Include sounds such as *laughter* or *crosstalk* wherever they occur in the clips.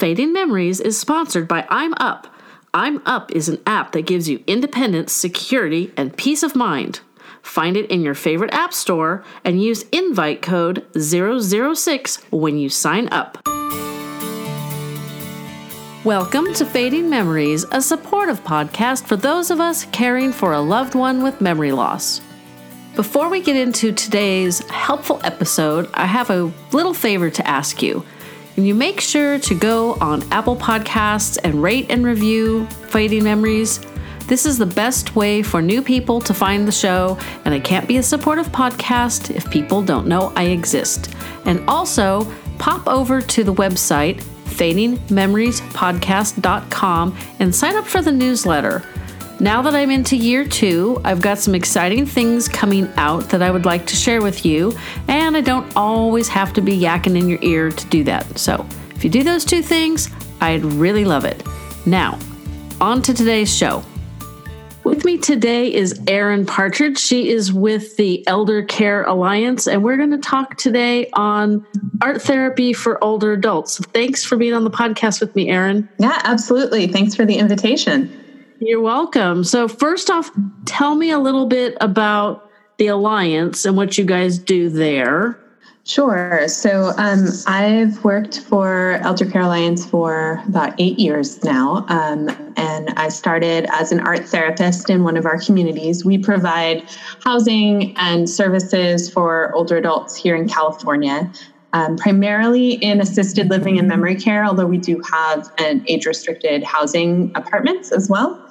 Fading Memories is sponsored by I'm Up. I'm Up is an app that gives you independence, security, and peace of mind. Find it in your favorite app store and use invite code 006 when you sign up. Welcome to Fading Memories, a supportive podcast for those of us caring for a loved one with memory loss. Before we get into today's helpful episode, I have a little favor to ask you. You make sure to go on Apple Podcasts and rate and review Fading Memories? This is the best way for new people to find the show, and it can't be a supportive podcast if people don't know I exist. And also, pop over to the website fadingmemoriespodcast.com and sign up for the newsletter. Now that I'm into year two, I've got some exciting things coming out that I would like to share with you, and I don't always have to be yakking in your ear to do that. So, if you do those two things, I'd really love it. Now, on to today's show. With me today is Erin Partridge. She is with the Elder Care Alliance, and we're going to talk today on art therapy for older adults. Thanks for being on the podcast with me, Erin. Yeah, absolutely. Thanks for the invitation. You're welcome. So, first off, tell me a little bit about the Alliance and what you guys do there. Sure. So um, I've worked for Elder Care Alliance for about eight years now. Um, and I started as an art therapist in one of our communities. We provide housing and services for older adults here in California, um, primarily in assisted living and memory care, although we do have an age restricted housing apartments as well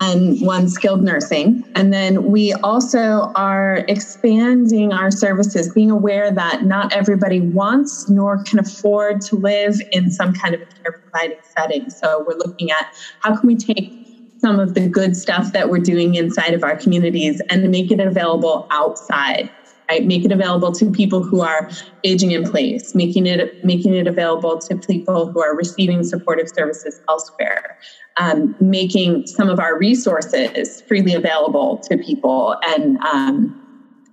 and one skilled nursing. And then we also are expanding our services, being aware that not everybody wants nor can afford to live in some kind of care providing setting. So we're looking at how can we take some of the good stuff that we're doing inside of our communities and make it available outside right? Make it available to people who are aging in place. Making it making it available to people who are receiving supportive services elsewhere. Um, making some of our resources freely available to people and um,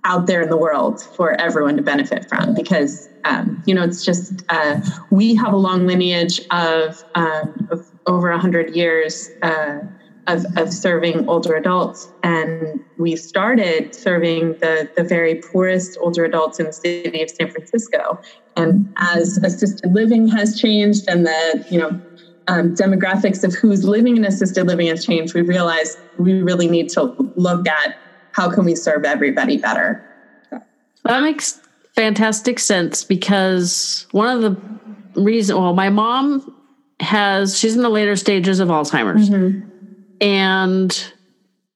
out there in the world for everyone to benefit from because um, you know it's just uh, we have a long lineage of, um, of over 100 years uh, of, of serving older adults. And we started serving the, the very poorest older adults in the city of San Francisco. And as assisted living has changed and the, you know, um, demographics of who's living in assisted living has changed, we realized we really need to look at how can we serve everybody better. That makes fantastic sense because one of the reasons, well, my mom has, she's in the later stages of Alzheimer's. Mm-hmm and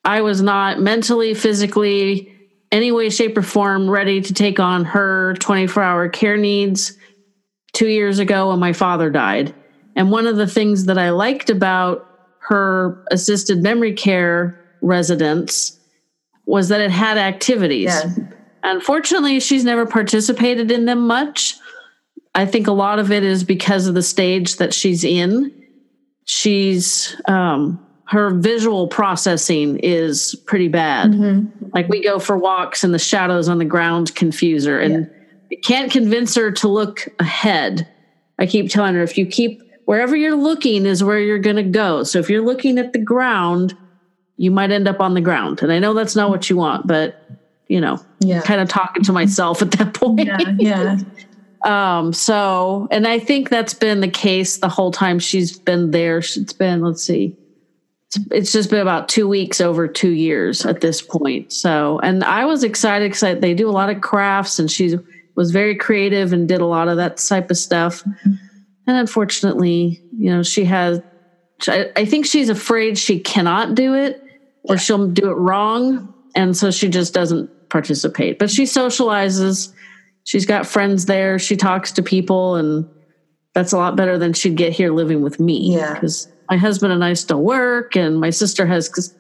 I was not mentally, physically, any way, shape, or form ready to take on her 24 hour care needs two years ago when my father died. And one of the things that I liked about her assisted memory care residence was that it had activities. Yeah. Unfortunately, she's never participated in them much. I think a lot of it is because of the stage that she's in. She's um, her visual processing is pretty bad. Mm-hmm. Like we go for walks and the shadows on the ground confuse her and yeah. can't convince her to look ahead. I keep telling her if you keep wherever you're looking is where you're going to go. So if you're looking at the ground, you might end up on the ground. And I know that's not what you want, but you know, yeah. kind of talking to myself at that point. Yeah. yeah. *laughs* um, so, and I think that's been the case the whole time she's been there. It's been, let's see, it's just been about two weeks over two years at this point. So, and I was excited because they do a lot of crafts and she was very creative and did a lot of that type of stuff. And unfortunately, you know, she has, I think she's afraid she cannot do it or she'll do it wrong. And so she just doesn't participate, but she socializes. She's got friends there. She talks to people and that's a lot better than she'd get here living with me. Yeah. Because my husband and I still work, and my sister has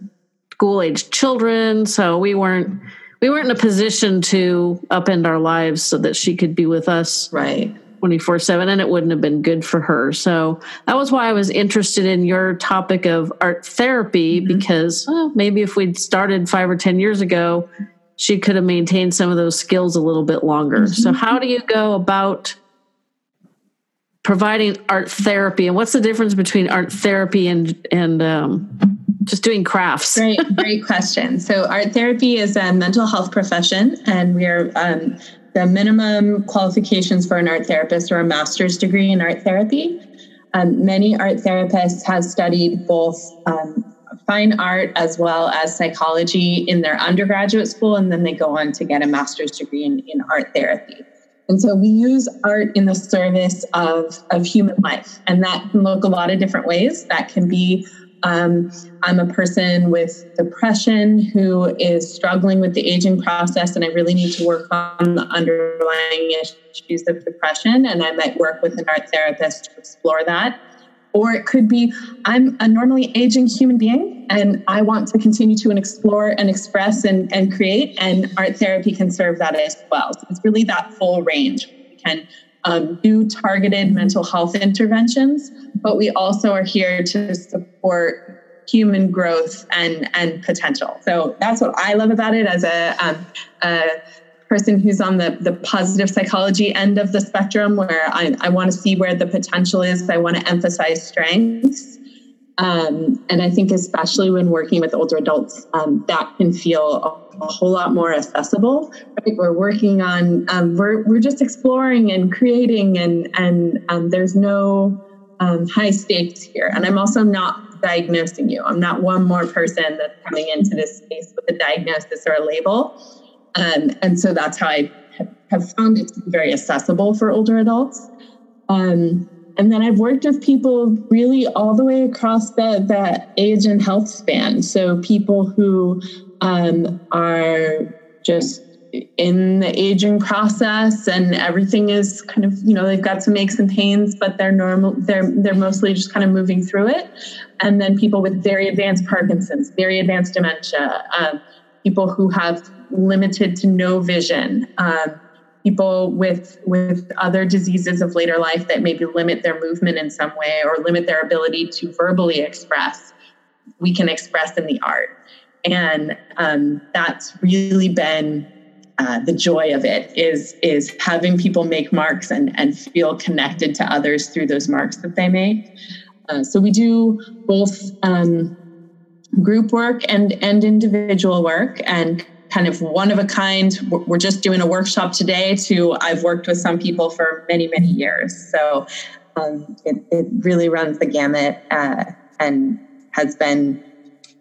school age children, so we weren't we weren't in a position to upend our lives so that she could be with us right 24 7 and it wouldn't have been good for her so that was why i was interested in your topic of art therapy mm-hmm. because well, maybe if we'd started five or ten years ago she could have maintained some of those skills a little bit longer mm-hmm. so how do you go about providing art therapy, and what's the difference between art therapy and and um, just doing crafts? Great, great question. So, art therapy is a mental health profession, and we are um, the minimum qualifications for an art therapist are a master's degree in art therapy. Um, many art therapists have studied both um, fine art as well as psychology in their undergraduate school, and then they go on to get a master's degree in, in art therapy. And so we use art in the service of, of human life, and that can look a lot of different ways. That can be um, I'm a person with depression who is struggling with the aging process, and I really need to work on the underlying issues of depression. And I might work with an art therapist to explore that. Or it could be I'm a normally aging human being and I want to continue to explore and express and, and create, and art therapy can serve that as well. So it's really that full range. We can um, do targeted mental health interventions, but we also are here to support human growth and, and potential. So that's what I love about it as a, um, a person who's on the, the positive psychology end of the spectrum, where I, I want to see where the potential is. I want to emphasize strengths. Um, and I think, especially when working with older adults, um, that can feel a, a, whole lot more accessible. Right? We're working on, um, we're, we're just exploring and creating, and, and um, there's no um, high stakes here. And I'm also not diagnosing you. I'm not one more person that's coming into this space with a diagnosis or a label. Um, and so that's how I have found it to be very accessible for older adults. Um, and then I've worked with people really all the way across the, the age and health span. So people who um, are just in the aging process and everything is kind of you know they've got some aches and pains but they're normal they're they're mostly just kind of moving through it and then people with very advanced parkinson's very advanced dementia um, people who have limited to no vision. Um, people with with other diseases of later life that maybe limit their movement in some way or limit their ability to verbally express we can express in the art. And um, that's really been uh, the joy of it is is having people make marks and and feel connected to others through those marks that they make. Uh, so we do both um, group work and and individual work and kind of one of a kind. We're just doing a workshop today to I've worked with some people for many, many years. So um, it, it, really runs the gamut uh, and has been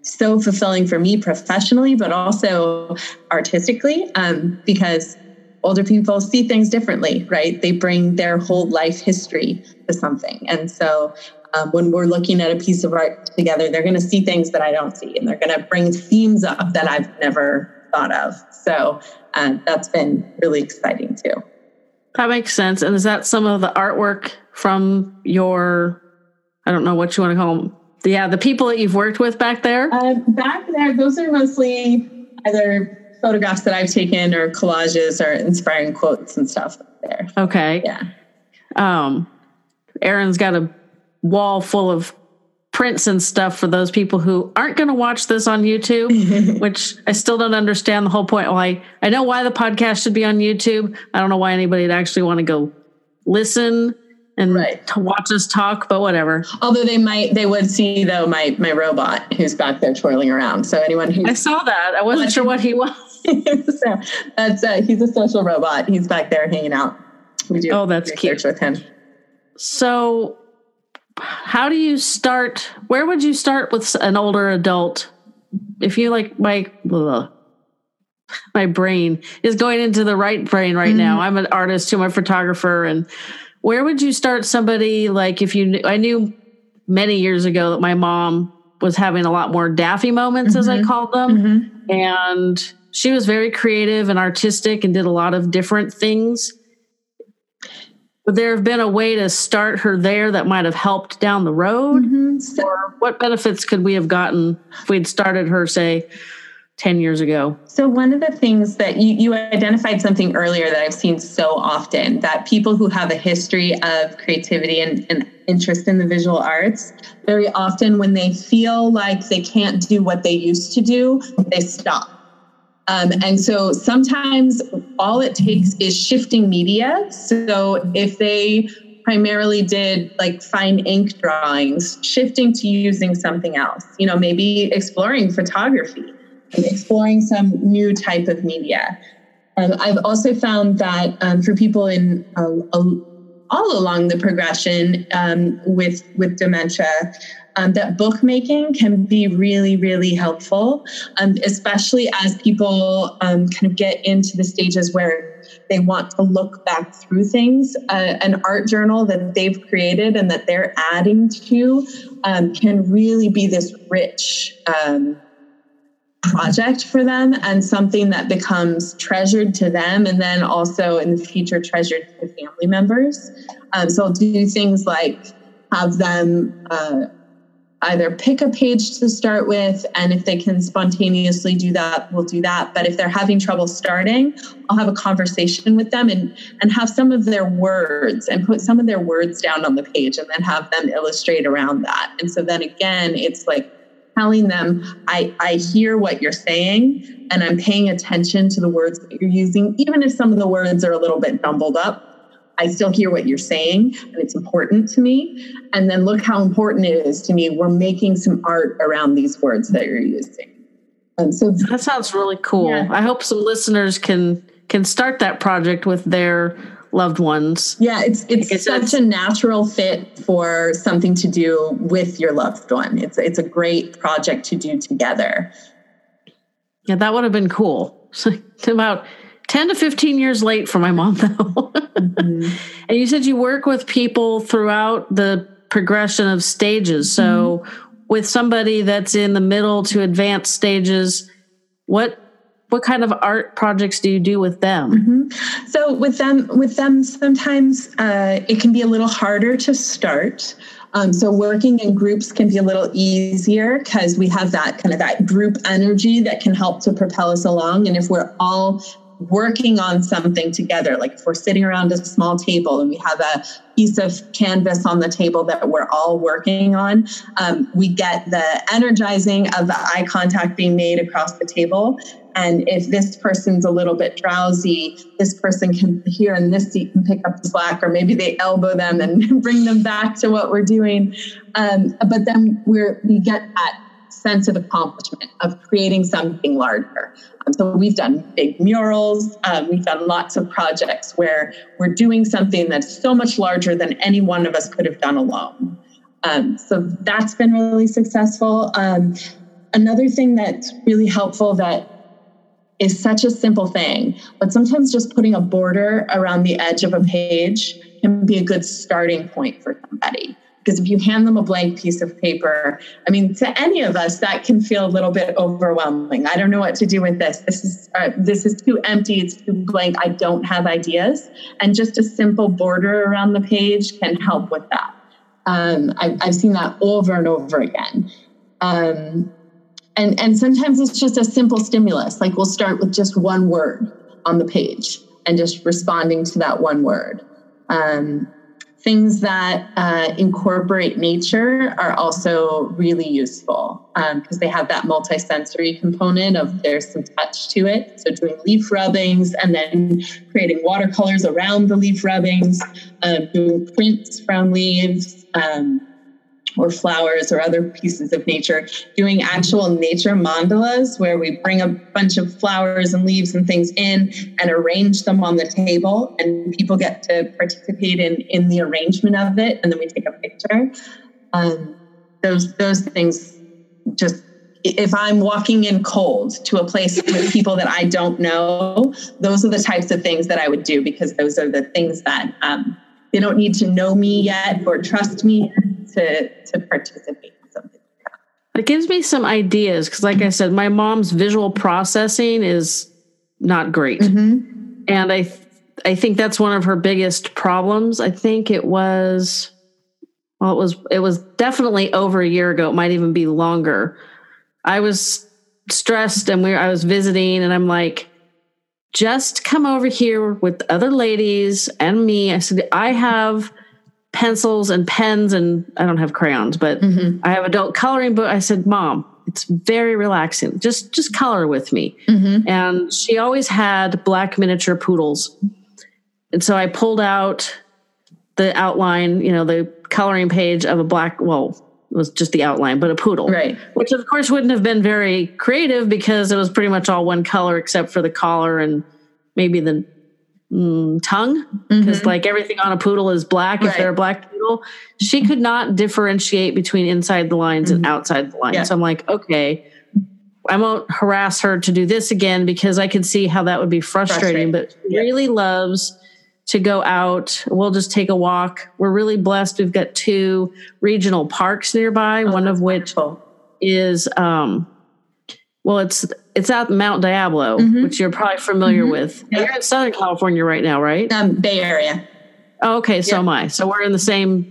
so fulfilling for me professionally, but also artistically, um, because older people see things differently, right? They bring their whole life history to something. And so um, when we're looking at a piece of art together, they're going to see things that I don't see, and they're going to bring themes up that I've never thought of. So um, that's been really exciting too. That makes sense. And is that some of the artwork from your, I don't know what you want to call them? Yeah, the people that you've worked with back there? Uh, back there, those are mostly either photographs that I've taken or collages or inspiring quotes and stuff there. Okay. Yeah. Um, Erin's got a wall full of prints and stuff for those people who aren't going to watch this on YouTube, *laughs* which I still don't understand the whole point. Well, I, I know why the podcast should be on YouTube. I don't know why anybody would actually want to go listen and right. to watch us talk, but whatever. Although they might, they would see though my my robot who's back there twirling around. So anyone who I saw that, I wasn't sure what he was. *laughs* so that's uh, he's a social robot. He's back there hanging out. We do. Oh, that's cute with him. So how do you start? Where would you start with an older adult? If you like my ugh, my brain is going into the right brain right mm-hmm. now. I'm an artist too, I'm a photographer, and where would you start somebody like if you? Knew, I knew many years ago that my mom was having a lot more daffy moments, mm-hmm. as I mm-hmm. called them, mm-hmm. and she was very creative and artistic and did a lot of different things. Would there have been a way to start her there that might have helped down the road? Mm-hmm. Or what benefits could we have gotten if we'd started her, say, 10 years ago? So, one of the things that you, you identified something earlier that I've seen so often that people who have a history of creativity and, and interest in the visual arts, very often when they feel like they can't do what they used to do, they stop um, and so sometimes all it takes is shifting media. So if they primarily did like fine ink drawings, shifting to using something else. You know, maybe exploring photography and exploring some new type of media. Um, I've also found that um, for people in uh, all along the progression um, with with dementia, um, that bookmaking can be really, really helpful, um, especially as people um, kind of get into the stages where they want to look back through things. Uh, an art journal that they've created and that they're adding to um, can really be this rich um, project for them and something that becomes treasured to them and then also in the future treasured to family members. Um, so I'll do things like have them uh, either pick a page to start with and if they can spontaneously do that we'll do that. But if they're having trouble starting i'll have a conversation with them and and have some of their words and put some of their words down on the page and then have them illustrate around that. And so then again it's like telling them i i hear what you're saying and i'm paying attention to the words that you're using even if some of the words are a little bit jumbled up I still hear what you're saying and it's important to me. And then look how important it is to me. We're making some art around these words that you're using. And so that sounds really cool. Yeah. I hope some listeners can can start that project with their loved ones. Yeah, it's it's such a natural fit for something to do with your loved one. It's it's a great project to do together. Yeah, that would have been cool. So *laughs* about 10 to 15 years late for my mom *laughs* though mm-hmm. and you said you work with people throughout the progression of stages so mm-hmm. with somebody that's in the middle to advanced stages what what kind of art projects do you do with them mm-hmm. so with them with them sometimes uh, it can be a little harder to start um, so working in groups can be a little easier because we have that kind of that group energy that can help to propel us along. And if we're all working on something together. Like if we're sitting around a small table and we have a piece of canvas on the table that we're all working on, um, we get the energizing of the eye contact being made across the table. And if this person's a little bit drowsy, this person can here in this seat can pick up the slack, or maybe they elbow them and *laughs* bring them back to what we're doing. Um, but then we're we get that sense of accomplishment of creating something larger. Um, so we've done big murals. Um, we've done lots of projects where we're doing something that's so much larger than any one of us could have done alone. Um, so that's been really successful. Um, another thing that's really helpful that is such a simple thing, but sometimes just putting a border around the edge of a page can be a good starting point for somebody. Because if you hand them a blank piece of paper, I mean, to any of us, that can feel a little bit overwhelming. I don't know what to do with this. This is uh, this is too empty. It's too blank. I don't have ideas. And just a simple border around the page can help with that. Um, I, I've seen that over and over again. Um, and and sometimes it's just a simple stimulus. Like we'll start with just one word on the page and just responding to that one word. Um, things that uh, incorporate nature are also really useful because um, they have that multisensory component of there's some touch to it. So doing leaf rubbings and then creating watercolors around the leaf rubbings, um, doing prints from leaves. Um, or flowers or other pieces of nature, doing actual nature mandalas where we bring a bunch of flowers and leaves and things in and arrange them on the table. And people get to participate in, in the arrangement of it. And then we take a picture. Um, those those things just if I'm walking in cold to a place with people that I don't know, those are the types of things that I would do because those are the things that um, they don't need to know me yet or trust me to to participate in something It gives me some ideas because, like I said, my mom's visual processing is not great, mm-hmm. and I th- I think that's one of her biggest problems. I think it was well, it was it was definitely over a year ago. It might even be longer. I was stressed, and we I was visiting, and I'm like. Just come over here with other ladies and me. I said, I have pencils and pens and I don't have crayons, but mm-hmm. I have adult coloring book. I said, "Mom, it's very relaxing. Just just color with me." Mm-hmm. And she always had black miniature poodles. And so I pulled out the outline, you know, the coloring page of a black, well, it was just the outline, but a poodle. Right. Which of course wouldn't have been very creative because it was pretty much all one color except for the collar and maybe the mm, tongue. Because like everything on a poodle is black if Mm-hmm. They're a black poodle. She could not differentiate between inside the lines and outside the lines. Mm-hmm. Yeah. So I'm like, okay. I won't harass her to do this again because I can see how that would be frustrating, Frustrating. but she Yeah. really loves to go out. We'll just take a walk. We're really blessed. We've got two regional parks nearby, one of which Cool. is um well it's it's at Mount Diablo, Mhm. which you're probably familiar Mhm. with. Yeah. You're in Southern California right now, right? Um, Bay Area. Oh, okay, so Yeah. am I. So we're in the same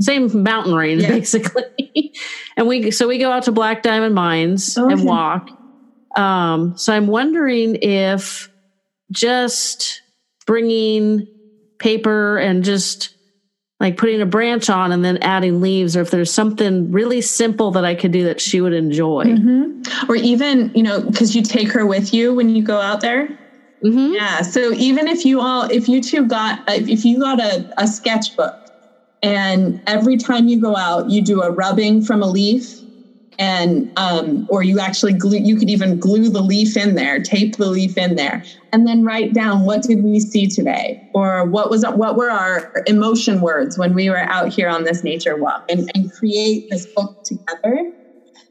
same mountain range Yeah. basically. *laughs* and we so we go out to Black Diamond Mines Okay. and walk. Um so I'm wondering if just bringing paper and just like putting a branch on and then adding leaves or if there's something really simple that I could do that she would enjoy. Mhm. Or even, you know, because you take her with you when you go out there. Mhm. Yeah. So even if you all, if you two got, if you got a, a sketchbook and every time you go out, you do a rubbing from a leaf and, um, or you actually glue, you could even glue the leaf in there, tape the leaf in there, and then write down what did we see today? Or what was, what were our emotion words when we were out here on this nature walk? And, and create this book together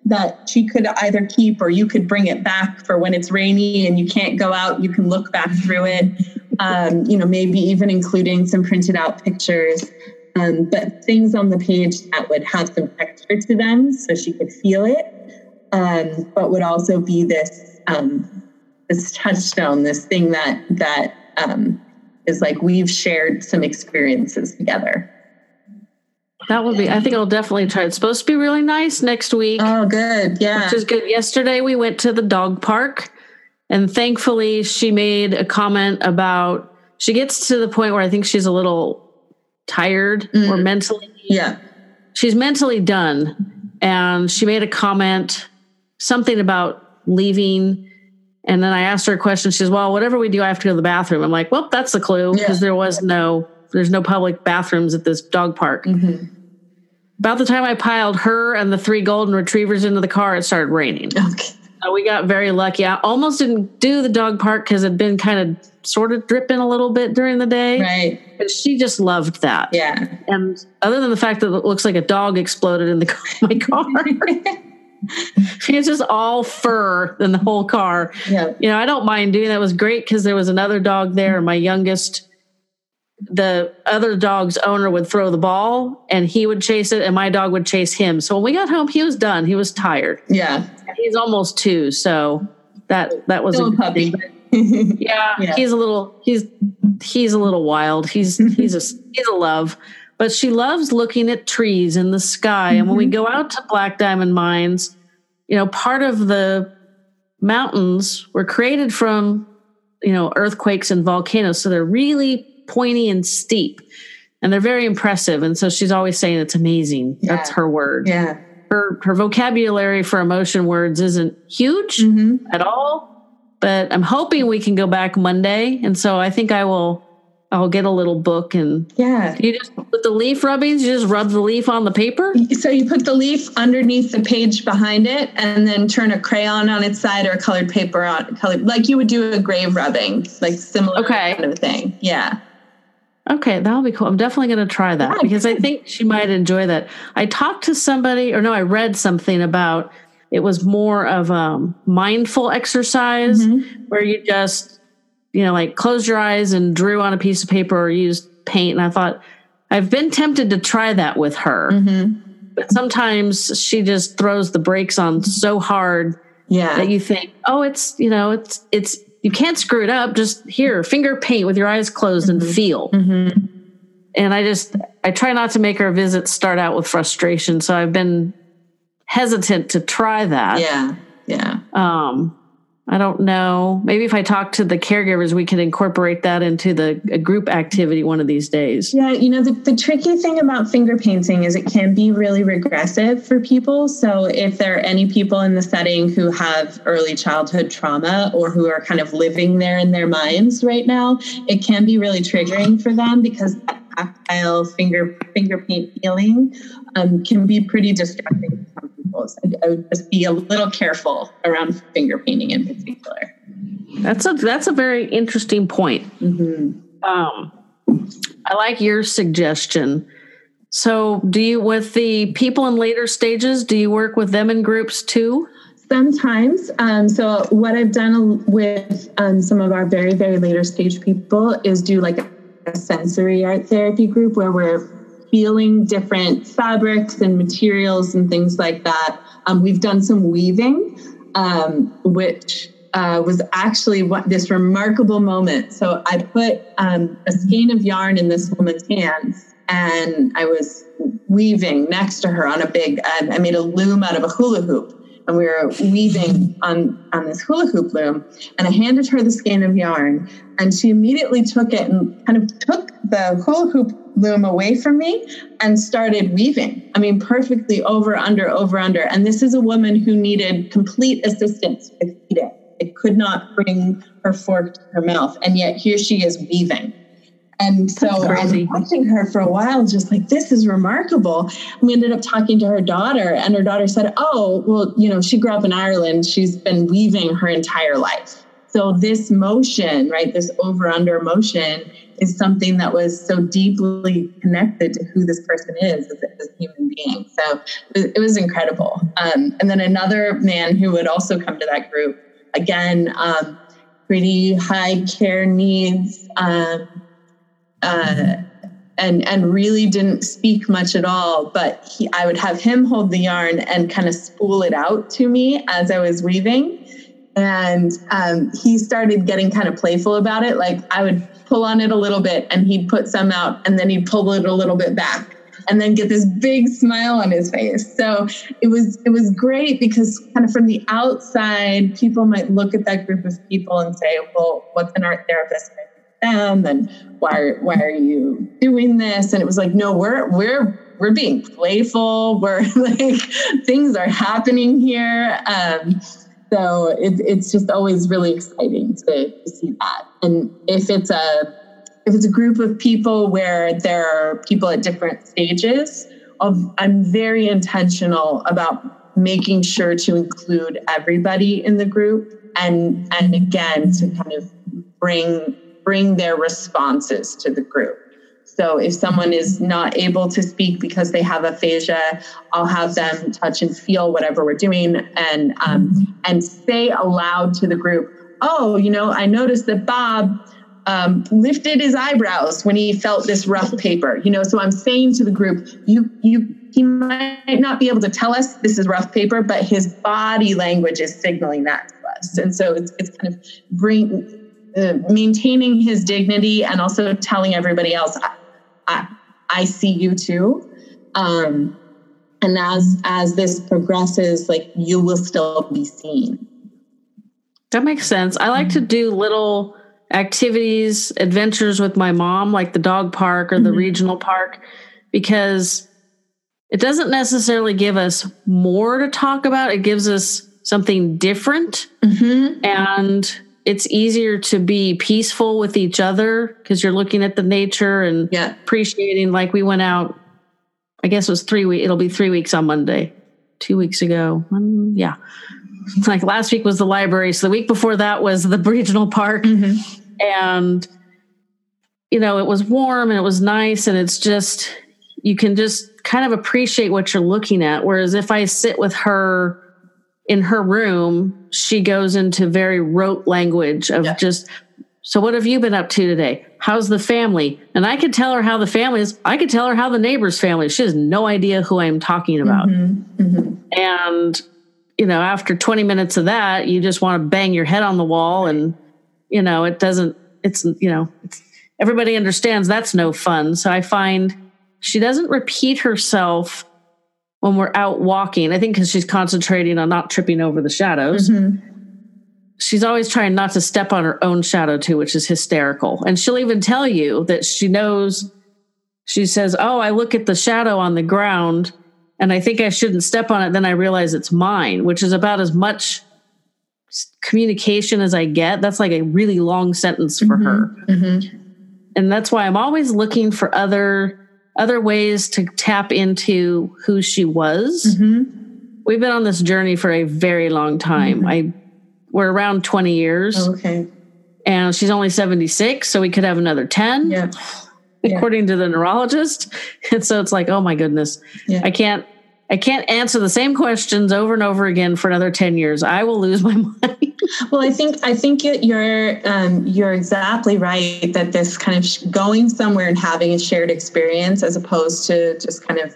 that she could either keep or you could bring it back for when it's rainy and you can't go out you can look back through it. Um, you know maybe even including some printed out pictures um, but things on the page that would have some texture to them so she could feel it um, but would also be this um, this touchstone this thing that that um, is like we've shared some experiences together That would be I think I'll definitely try. It's supposed to be really nice next week. oh good yeah which is good. Yesterday we went to the dog park, and thankfully she made a comment about she gets to the point where I think she's a little tired or Mm. mentally yeah she's mentally done, and she made a comment something about leaving. And then I asked her a question. She says, "Well, whatever we do, I have to go to the bathroom." I'm like, "Well, that's the clue because Yeah. there was no, there's no public bathrooms at this dog park." Mhm. About the time I piled her and the three golden retrievers into the car, it started raining. okay Uh, we got very lucky. I almost didn't do the dog park because it'd been kind of sort of dripping a little bit during the day. right But she just loved that. yeah And other than the fact that it looks like a dog exploded in the *laughs* car, my car, *laughs* it's just all fur in the whole car. yeah You know, I don't mind doing that. It was great because there was another dog there. My youngest, the other dog's owner would throw the ball and he would chase it, and my dog would chase him. So when we got home, he was done. He was tired. yeah He's almost two, so that that was Still a puppy. thing. *laughs* Yeah, Yeah. he's a little he's he's a little wild. He's he's a he's a love. But she loves looking at trees in the sky. And when we mm-hmm. go out to Black Diamond Mines, you know, part of the mountains were created from, you know, earthquakes and volcanoes. So they're really pointy and steep. And they're very impressive. And so she's always saying it's amazing. That's her word. Yeah. Her her vocabulary for emotion words isn't huge hmm at all but i'm hoping we can go back monday. And so i think i will i'll get a little book and yeah. you just put the leaf rubbings you just rub the leaf on the paper? So you put the leaf underneath the page behind it and then turn a crayon on its side or a colored paper on colored like you would do a grave rubbing like similar Okay. kind of thing. Yeah okay that'll be cool. I'm definitely going to try that Yeah, because i think she might enjoy that. I talked to somebody or no i read something about it was more of a mindful exercise Mhm. where you just you know like closed your eyes and drew on a piece of paper or used paint and i thought i've been tempted to try that with her. Mhm. but sometimes she just throws the brakes on so hard yeah. that you think oh it's you know it's it's you can't screw it up. Just here finger paint with your eyes closed and feel. Mhm. and i just i try not to make our visits start out with frustration. So i've been hesitant to try that. Yeah yeah. Um i don't know. Maybe if i talk to the caregivers we can incorporate that into the group activity one of these days. Yeah, you know, the, the tricky thing about finger painting is it can be really regressive for people. So, if there are any people in the setting who have early childhood trauma or who are kind of living there in their minds right now, it can be really triggering for them because tactile finger finger paint feeling um, can be pretty distracting to some people. So I, I would just be a little careful around finger painting in particular. That's a that's a very interesting point. Mm-hmm. Um, I like your suggestion. So, do you with the people in later stages? Do you work with them in groups too? Sometimes. Um, so, what I've done with um, some of our very very later stage people is do like a sensory art therapy group where we're feeling different fabrics and materials and things like that. Um, we've done some weaving, um, which uh, was actually what, this remarkable moment. So I put um, a skein of yarn in this woman's hands, and I was weaving next to her on a big. Um, I made a loom out of a hula hoop, and we were weaving on on this hula hoop loom. And I handed her the skein of yarn, and she immediately took it and kind of took the hula hoop loom away from me and started weaving. I mean, perfectly over, under, over, under. And this is a woman who needed complete assistance with eating it could not bring her fork to her mouth. And yet here she is weaving. And so I'm watching her for a while, just like, this is remarkable. We ended up talking to her daughter, and her daughter said, Oh, well, you know, she grew up in Ireland. She's been weaving her entire life. So this motion, right, this over under motion is something that was so deeply connected to who this person is as, a human being. So it was, it was incredible. Um, and then another man who would also come to that group again, um, pretty high care needs, um, uh, and and really didn't speak much at all. But he, I would have him hold the yarn and kind of spool it out to me as I was weaving, and um, he started getting kind of playful about it. Like I would pull on it a little bit, and he'd put some out, and then he'd pull it a little bit back and then get this big smile on his face. So it was it was great because kind of from the outside, people might look at that group of people and say, "Well, what's an art therapist?" Them and why are, why are you doing this? And it was like no we're we're we're being playful. We're *laughs* like things are happening here. Um, so it, it's just always really exciting to, to see that. And if it's a if it's a group of people where there are people at different stages i'm very intentional about making sure to include everybody in the group and and again to kind of bring bring their responses to the group so if someone is not able to speak because they have aphasia i'll have them touch and feel whatever we're doing and um, and say aloud to the group oh you know i noticed that bob um, lifted his eyebrows when he felt this rough paper. You know, so I'm saying to the group, you you he might not be able to tell us this is rough paper, but his body language is signaling that to us. And so it's it's kind of bring uh, maintaining his dignity and also telling everybody else, I, I, I see you too. Um, and as as this progresses, like you will still be seen. That makes sense. I like to do little activities, adventures with my mom, like the dog park or the mm-hmm. regional park, because it doesn't necessarily give us more to talk about. It gives us something different. Mm-hmm. And it's easier to be peaceful with each other because you're looking at the nature and yeah. appreciating. Like we went out, I guess it was three weeks, it'll be three weeks on Monday, two weeks ago. Um, yeah like last week was the library. So the week before that was the regional park. Mm-hmm. And, you know, it was warm and it was nice. And it's just, you can just kind of appreciate what you're looking at. Whereas if I sit with her in her room, she goes into very rote language of yeah. just, so what have you been up to today? How's the family? And I could tell her how the family is. I could tell her how the neighbor's family is. She has no idea who I'm talking about. Mm-hmm. Mm-hmm. And you know, after 20 minutes of that, you just want to bang your head on the wall and, you know, it doesn't, it's, you know, it's, everybody understands that's no fun. So I find she doesn't repeat herself when we're out walking. I think because she's concentrating on not tripping over the shadows. Mm-hmm. She's always trying not to step on her own shadow too, which is hysterical. And she'll even tell you that she knows, she says, Oh, I look at the shadow on the ground and I think I shouldn't step on it. Then I realize it's mine, which is about as much communication as I get. That's like a really long sentence for mm-hmm. her. Mm-hmm. and that's why I'm always looking for other other ways to tap into who she was. Mm-hmm. We've been on this journey for a very long time. I we're around 20 years Okay. and she's only 76, so we could have another 10 Yeah. Yeah. according to the neurologist. *laughs* And so it's like, oh my goodness. Yeah. I can't I can't answer the same questions over and over again for another 10 years. I will lose my *laughs* mind. Well, I think I think you- you're um, you're exactly right that this kind of going somewhere and having a shared experience as opposed to just kind of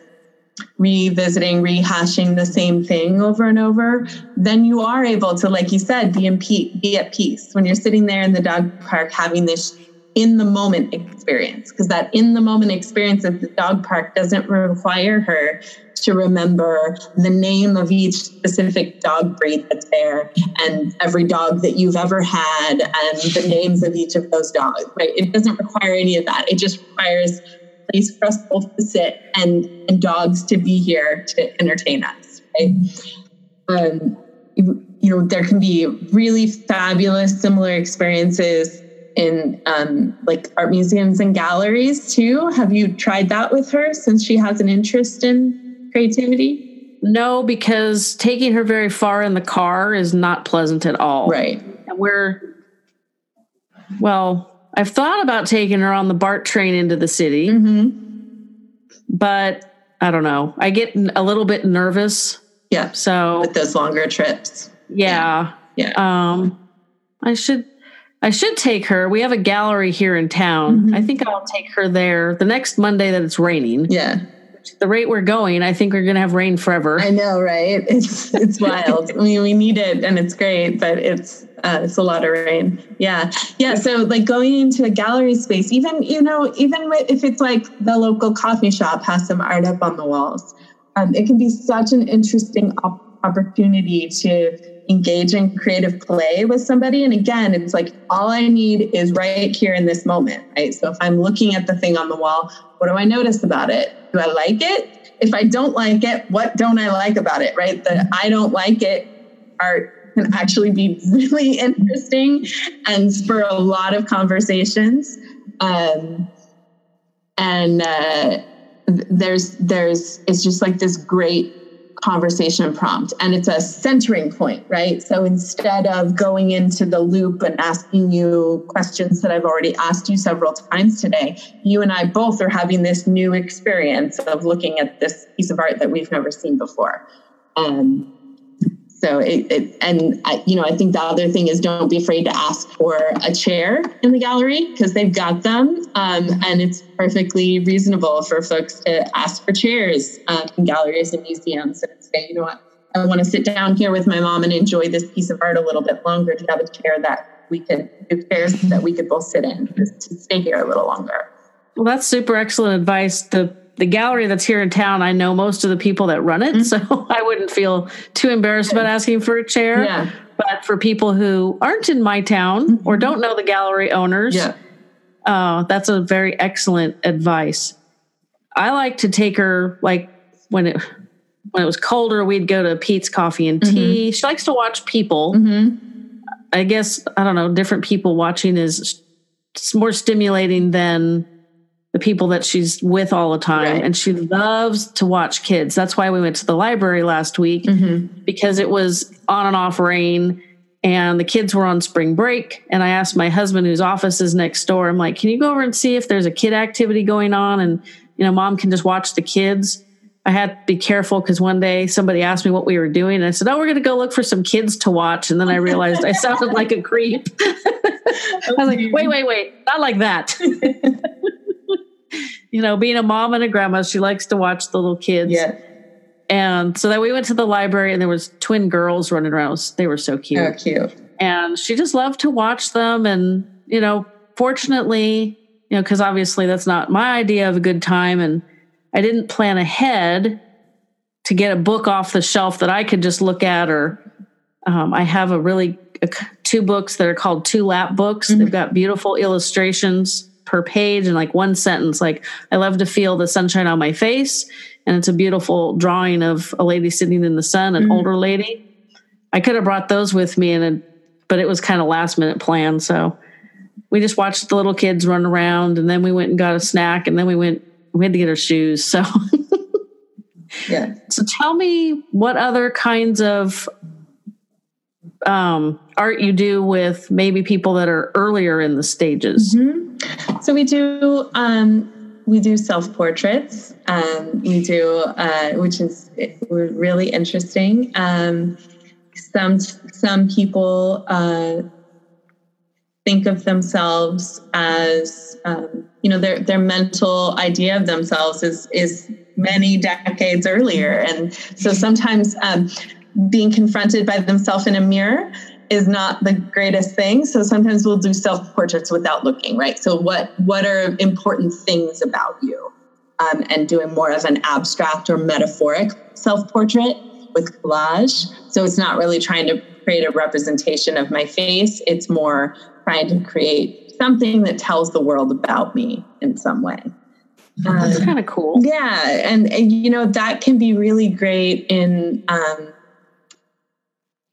revisiting, rehashing the same thing over and over, then you are able to, like you said, be in pe- be at peace when you're sitting there in the dog park having this in the moment experience. Because that in the moment experience at the dog park doesn't require her to remember the name of each specific dog breed that's there and every dog that you've ever had and the names of each of those dogs, right? It doesn't require any of that. It just requires a place for us both to sit and, and dogs to be here to entertain us, right? Um, you, you know, there can be really fabulous similar experiences in um, like art museums and galleries too. Have you tried that with her since she has an interest in creativity? No, because taking her very far in the car is not pleasant at all. Right. And we're, well, I've thought about taking her on the BART train into the city, Mm-hmm. but I don't know. I get a little bit nervous. Yeah. So, With those longer trips. yeah. Yeah. Um, I should. I should take her. We have a gallery here in town. Mhm. I think I'll take her there the next Monday that it's raining. Yeah. The rate we're going, I think we're going to have rain forever. I know, right? *laughs* It's it's wild. I mean, we need it and it's great, but it's uh, it's a lot of rain. Yeah, yeah. So like going into a gallery space, even you know, even if it's like the local coffee shop has some art up on the walls, um, it can be such an interesting op- opportunity to engage in creative play with somebody. And again, it's like all I need is right here in this moment, right? So if I'm looking at the thing on the wall, what do I notice about it? Do I like it? If I don't like it, what don't I like about it, right? The I don't like it art can actually be *laughs* really interesting and spur a lot of conversations. Um, and uh, there's there's it's just like this great conversation prompt and it's a centering point right? So instead of going into the loop and asking you questions that i've already asked you several times today you and i both are having this new experience of looking at this piece of art that we've never seen before. Um, so it, it and I, you know i think the other thing is don't be afraid to ask for a chair in the gallery because they've got them. Um, and it's perfectly reasonable for folks to ask for chairs uh, in galleries and museums and say you know what? I want to sit down here with my mom and enjoy this piece of art a little bit longer. Do you have a chair that we could chairs that we could both sit in to stay here a little longer? Well, that's super excellent advice. The the gallery that's here in town, I know most of the people that run it, so *laughs* I wouldn't feel too embarrassed about asking for a chair. yeah But for people who aren't in my town or don't know the gallery owners, yeah uh, that's a very excellent advice. I like to take her like when it when it was colder, we'd go to Peet's Coffee and Tea. She likes to watch people. hmm I guess I don't know. Different people watching is more stimulating than people that she's with all the time, Right. and she loves to watch kids. That's why we went to the library last week hmm because it was on and off rain, and the kids were on spring break. And I asked my husband, whose office is next door, I'm like, "Can you go over and see if there's a kid activity going on?" And you know, mom can just watch the kids. I had to be careful because one day somebody asked me what we were doing. And I said, Oh, we're going to go look for some kids to watch. And then I realized I sounded like a creep. *laughs* I was like, Wait, wait, wait, not like that. *laughs* *laughs* you know, being a mom and a grandma, she likes to watch the little kids. yeah And so then we went to the library and there was twin girls running around. They were so cute. oh cute And she just loved to watch them. And, you know, fortunately, you know, because obviously that's not my idea of a good time. And I didn't plan ahead to get a book off the shelf that I could just look at. Or um, I have a really a, two books that are called two lap books. They've got beautiful illustrations per page and like one sentence. Like, I love to feel the sunshine on my face. And it's a beautiful drawing of a lady sitting in the sun, an Mhm. older lady. I could have brought those with me and but it was kind of last minute plan. So we just watched the little kids run around and then we went and got a snack and then we went we had to get our shoes so yeah *laughs* so tell me what other kinds of um, art you do with maybe people that are earlier in the stages mm-hmm. So we do um, we do self portraits um, we do uh, which is really interesting. Um, some some people uh, think of themselves as um, you know their their mental idea of themselves is is many decades earlier. And so sometimes um, being confronted by themselves in a mirror is not the greatest thing so sometimes we'll do self portraits without looking right so what what are important things about you um, and doing more of an abstract or metaphoric self portrait with collage so it's not really trying to create a representation of my face it's more trying to create something that tells the world about me in some way. That's um, kind of cool. Yeah, and, and you know that can be really great in. Um,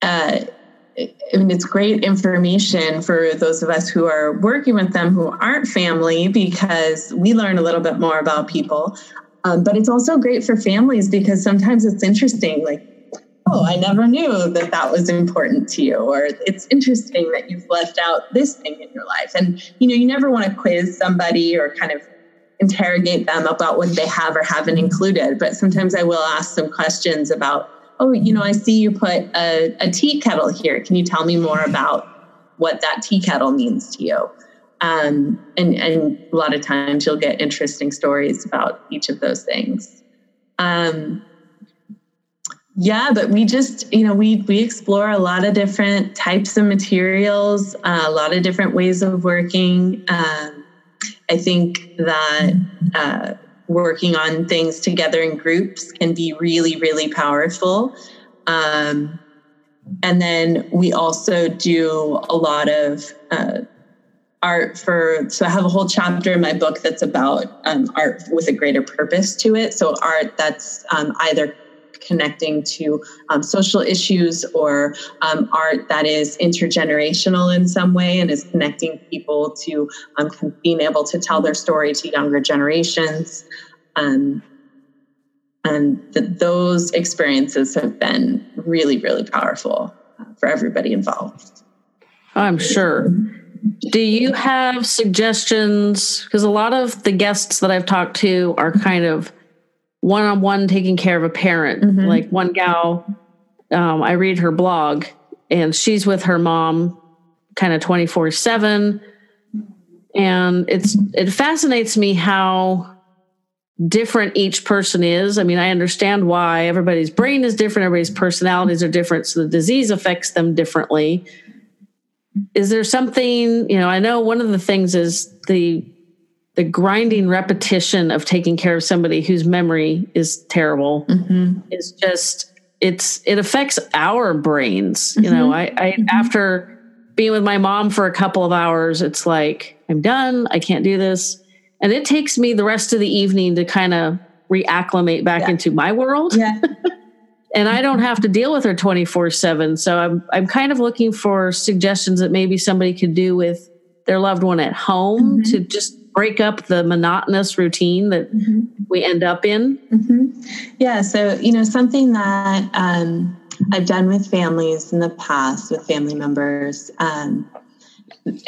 uh, I mean, it's great information for those of us who are working with them who aren't family because we learn a little bit more about people. Um, but it's also great for families because sometimes it's interesting. Like oh, I never knew that that was important to you, or it's interesting that you've left out this thing in your life. And, you know, you never want to quiz somebody or kind of interrogate them about what they have or haven't included. But sometimes I will ask some questions about, oh, you know, I see you put a, a tea kettle here. Can you tell me more about what that tea kettle means to you? Um, and, and a lot of times you'll get interesting stories about each of those things. Um, yeah but we just you know we we explore a lot of different types of materials uh, a lot of different ways of working um, i think that uh, working on things together in groups can be really really powerful. Um, and then we also do a lot of uh, art for so i have a whole chapter in my book that's about um, art with a greater purpose to it. So art that's um, either connecting to um, social issues or um, art that is intergenerational in some way and is connecting people to um, being able to tell their story to younger generations. Um, and those experiences have been really, really powerful uh, for everybody involved. I'm sure. Do you have suggestions? Because a lot of the guests that I've talked to are kind of one on one taking care of a parent. Mm-hmm. Like one gal, um, I read her blog and she's with her mom kind of 24 7. And it's it fascinates me how different each person is. I mean, I understand why everybody's brain is different, everybody's personalities are different, so the disease affects them differently. Is there something, you know, I know one of the things is the the grinding repetition of taking care of somebody whose memory is terrible mm-hmm. is just it's it affects our brains mm-hmm. you know i, I mm-hmm. after being with my mom for a couple of hours it's like i'm done i can't do this and it takes me the rest of the evening to kind of reacclimate back yeah. into my world yeah. *laughs* and i don't have to deal with her 24 7 so i'm i'm kind of looking for suggestions that maybe somebody could do with their loved one at home mm-hmm. to just break up the monotonous routine that mm-hmm. we end up in? Mm-hmm. Yeah. So, you know, something that um, I've done with families in the past, with family members, um,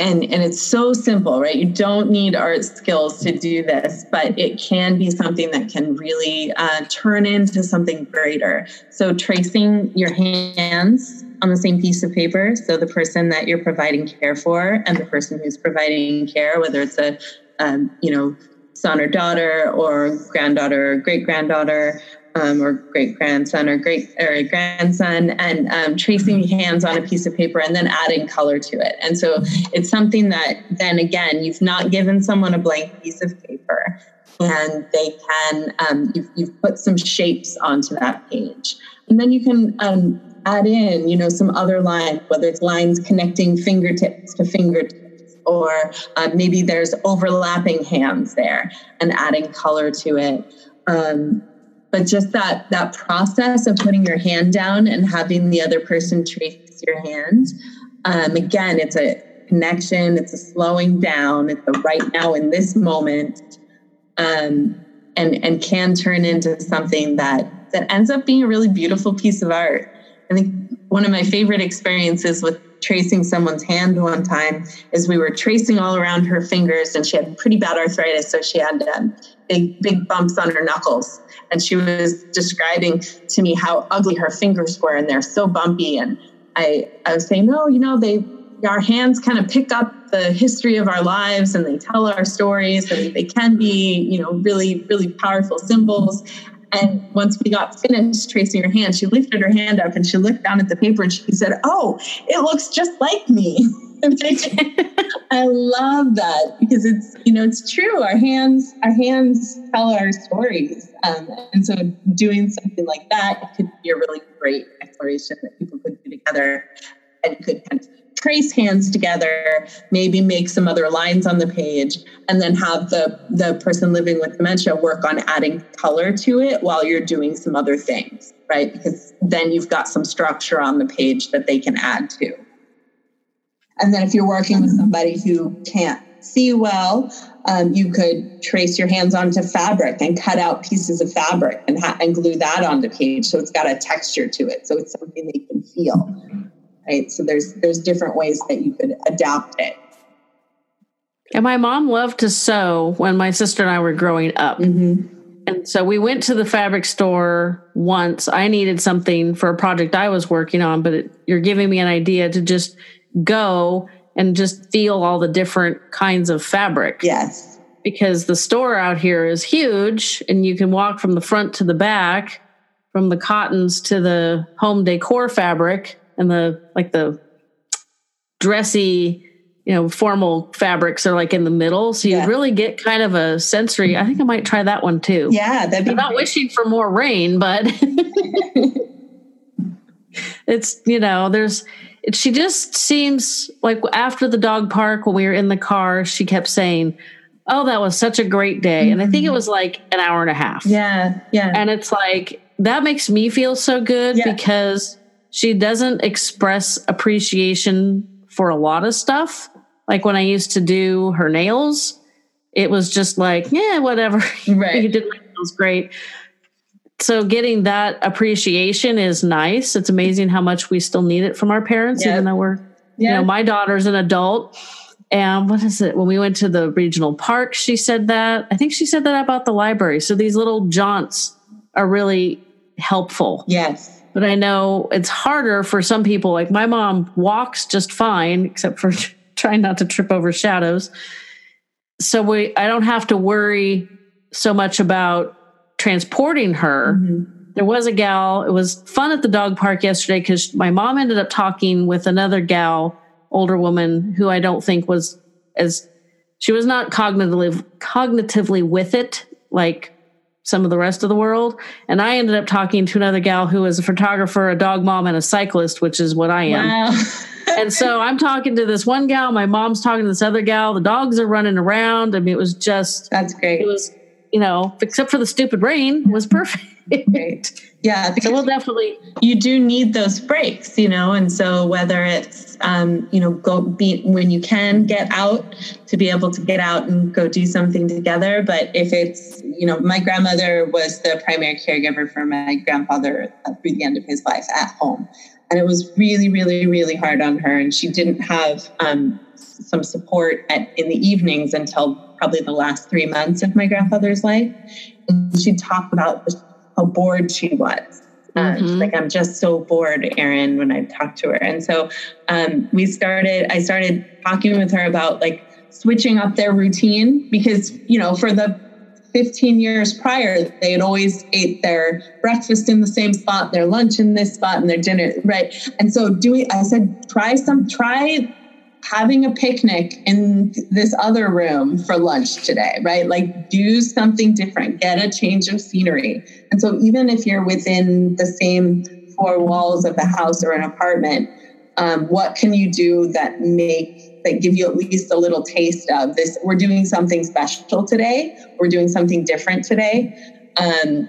and and it's so simple right you don't need art skills to do this but it can be something that can really uh, turn into something greater so tracing your hands on the same piece of paper so the person that you're providing care for and the person who's providing care whether it's a um, you know, son or daughter or granddaughter or great granddaughter um, or great grandson or great or grandson and um, tracing hands on a piece of paper and then adding color to it. And so it's something that then again, you've not given someone a blank piece of paper and they can, um, you've, you've put some shapes onto that page. And then you can um, add in, you know, some other lines, whether it's lines connecting fingertips to fingertips or uh, maybe there's overlapping hands there and adding color to it. Um, but just that that process of putting your hand down and having the other person trace your hand. Um, again, it's a connection, it's a slowing down, it's a right now in this moment, um, and and can turn into something that that ends up being a really beautiful piece of art. I think one of my favorite experiences with tracing someone's hand one time is we were tracing all around her fingers and she had pretty bad arthritis so she had um, big big bumps on her knuckles. And she was describing to me how ugly her fingers were and they're so bumpy. And i i was saying no you know they our hands kind of pick up the history of our lives and they tell our stories and they can be you know really really powerful symbols and once we got finished tracing her hand, she lifted her hand up and she looked down at the paper and she said, Oh, it looks just like me. *laughs* I love that because it's you know it's true. Our hands our hands tell our stories, um, and so doing something like that could be a really great exploration that people could do together and could kind of trace hands together, maybe make some other lines on the page, and then have the, the person living with dementia work on adding color to it while you're doing some other things, right? Because then you've got some structure on the page that they can add to. And then if you're working with somebody who can't see well, um, you could trace your hands onto fabric and cut out pieces of fabric and, ha- and glue that on the page so it's got a texture to it so it's something they can feel right? So there's there's different ways that you could adapt it. And my mom loved to sew when my sister and I were growing up. Mm-hmm. And so we went to the fabric store once. I needed something for a project I was working on, but it, you're giving me an idea to just go and just feel all the different kinds of fabric. Yes. Because the store out here is huge and you can walk from the front to the back, from the cottons to the home decor fabric and the like the dressy you know formal fabrics are like in the middle so you yeah. really get kind of a sensory i think i might try that one too yeah that'd be i'm not wishing for more rain but *laughs* it's you know there's it, she just seems like after the dog park when we were in the car she kept saying oh that was such a great day mm-hmm. and i think it mm-hmm. was like an hour and a half yeah yeah and it's like that makes me feel so good yeah. because she doesn't express appreciation for a lot of stuff. Like when I used to do her nails, it was just like, yeah, whatever. *laughs* Right. you did my nails great. So getting that appreciation is nice. It's amazing how much we still need it from our parents, yep. even though we're, you know, my daughter's an adult. And what is it? When we went to the regional park, she said that. I think she said that about the library. So these little jaunts are really helpful. Yes but I know it's harder for some people. Like my mom walks just fine, except for *laughs* trying not to trip over shadows. So we, I don't have to worry so much about transporting her. Mm-hmm. There was a gal. It was fun at the dog park yesterday because my mom ended up talking with another gal, older woman, who I don't think was as she was not cognitively cognitively with it like some of the rest of the world. And I ended up talking to another gal who is a photographer, a dog mom, and a cyclist, which is what I am. Wow. and so *laughs* I'm talking to this one gal, my mom's talking to this other gal. The dogs are running around. I mean, it was just that's great. It was, you know, except for the stupid rain, was perfect. Great. Yeah, because so we'll definitely you do need those breaks, you know, and so whether it's um, you know, go be when you can get out to be able to get out and go do something together. But if it's, you know, my grandmother was the primary caregiver for my grandfather through the end of his life at home. And it was really, really, really hard on her. And she didn't have um, some support at, in the evenings until probably the last three months of my grandfather's life. And she'd talk about how bored she was. Uh, mm-hmm. like, I'm just so bored, Erin, when I talked to her. And so um, we started, I started talking with her about like switching up their routine because, you know, for the 15 years prior, they had always ate their breakfast in the same spot, their lunch in this spot, and their dinner, right? And so doing, I said, try some, try having a picnic in this other room for lunch today, right? Like do something different, get a change of scenery. And so even if you're within the same four walls of the house or an apartment, um, what can you do that make that give you at least a little taste of this? We're doing something special today. We're doing something different today. Um,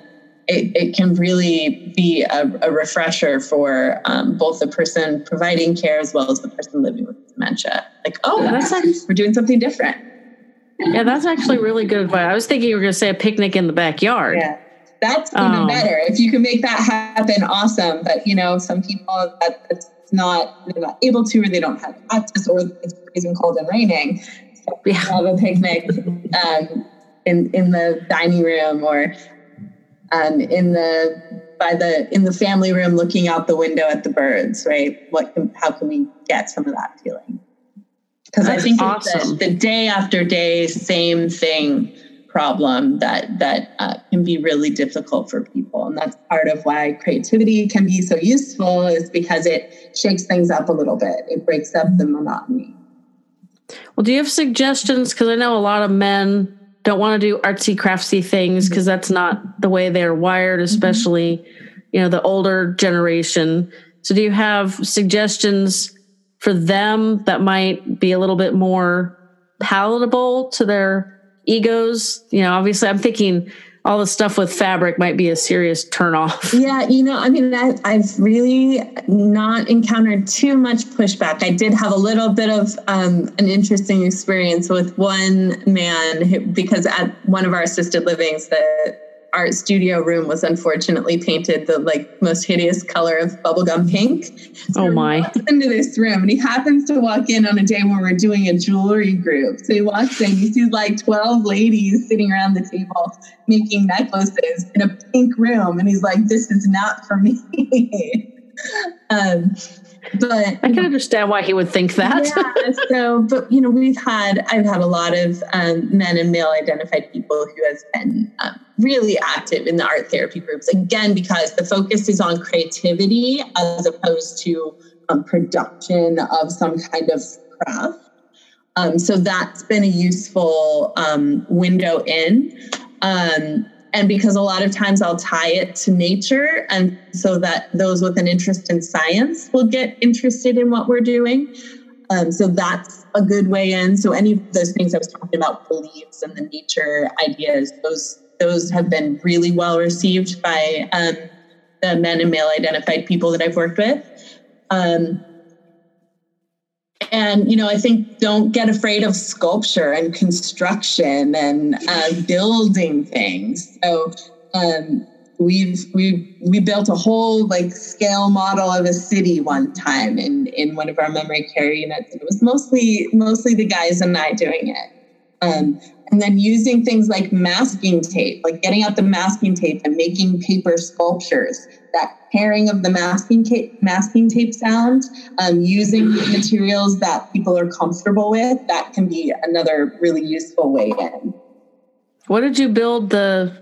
it, it can really be a, a refresher for um, both the person providing care as well as the person living with dementia. Like, oh, that's actually, we're doing something different. Yeah, that's actually really good advice. I was thinking you were going to say a picnic in the backyard. Yeah, that's even um, better. If you can make that happen, awesome. But you know, some people that, that's not they're not able to, or they don't have access, or it's freezing cold and raining. So yeah. have a picnic um, in in the dining room or um, in the by the in the family room, looking out the window at the birds. Right? What? Can, how can we get some of that feeling? because I think awesome. the, the, day after day, same thing problem that that uh, can be really difficult for people, and that's part of why creativity can be so useful is because it shakes things up a little bit. It breaks up the monotony. Well, do you have suggestions? Because I know a lot of men don't want to do artsy craftsy things because that's not the way they're wired, mm-hmm. especially mm-hmm. you know the older generation. So, do you have suggestions? for them that might be a little bit more palatable to their egos. You know, obviously, I'm thinking all the stuff with fabric might be a serious turnoff. *laughs* Yeah, you know, I mean, I, have really not encountered too much pushback. I did have a little bit of um, an interesting experience with one man who, because at one of our assisted livings, the art studio room was unfortunately painted the like most hideous color of bubblegum pink. So oh my! Into this room, and he happens to walk in on a day when we're doing a jewelry group. So he walks in, he sees like twelve ladies sitting around the table making necklaces in a pink room, and he's like, "This is not for me." *laughs* um, but I can understand why he would think that. yeah, so, but you know, we've had I've had a lot of um, men and male identified people who has been um, really active in the art therapy groups again because the focus is on creativity as opposed to um, production of some kind of craft. Um, so that's been a useful um, window in. Um, and because a lot of times I'll tie it to nature, and so that those with an interest in science will get interested in what we're doing. Um, so that's a good way in. So any of those things I was talking about, beliefs and the nature ideas, those those have been really well received by um, the men and male identified people that I've worked with. Um, and you know i think don't get afraid of sculpture and construction and uh, building things. So um, we've we we built a whole like scale model of a city one time in in one of our memory care units. It was mostly mostly the guys and i doing it. Um, and then using things like masking tape, like getting out the masking tape and making paper sculptures. That pairing of the masking tape, masking tape sound, um, using materials that people are comfortable with, that can be another really useful way in. What did you build the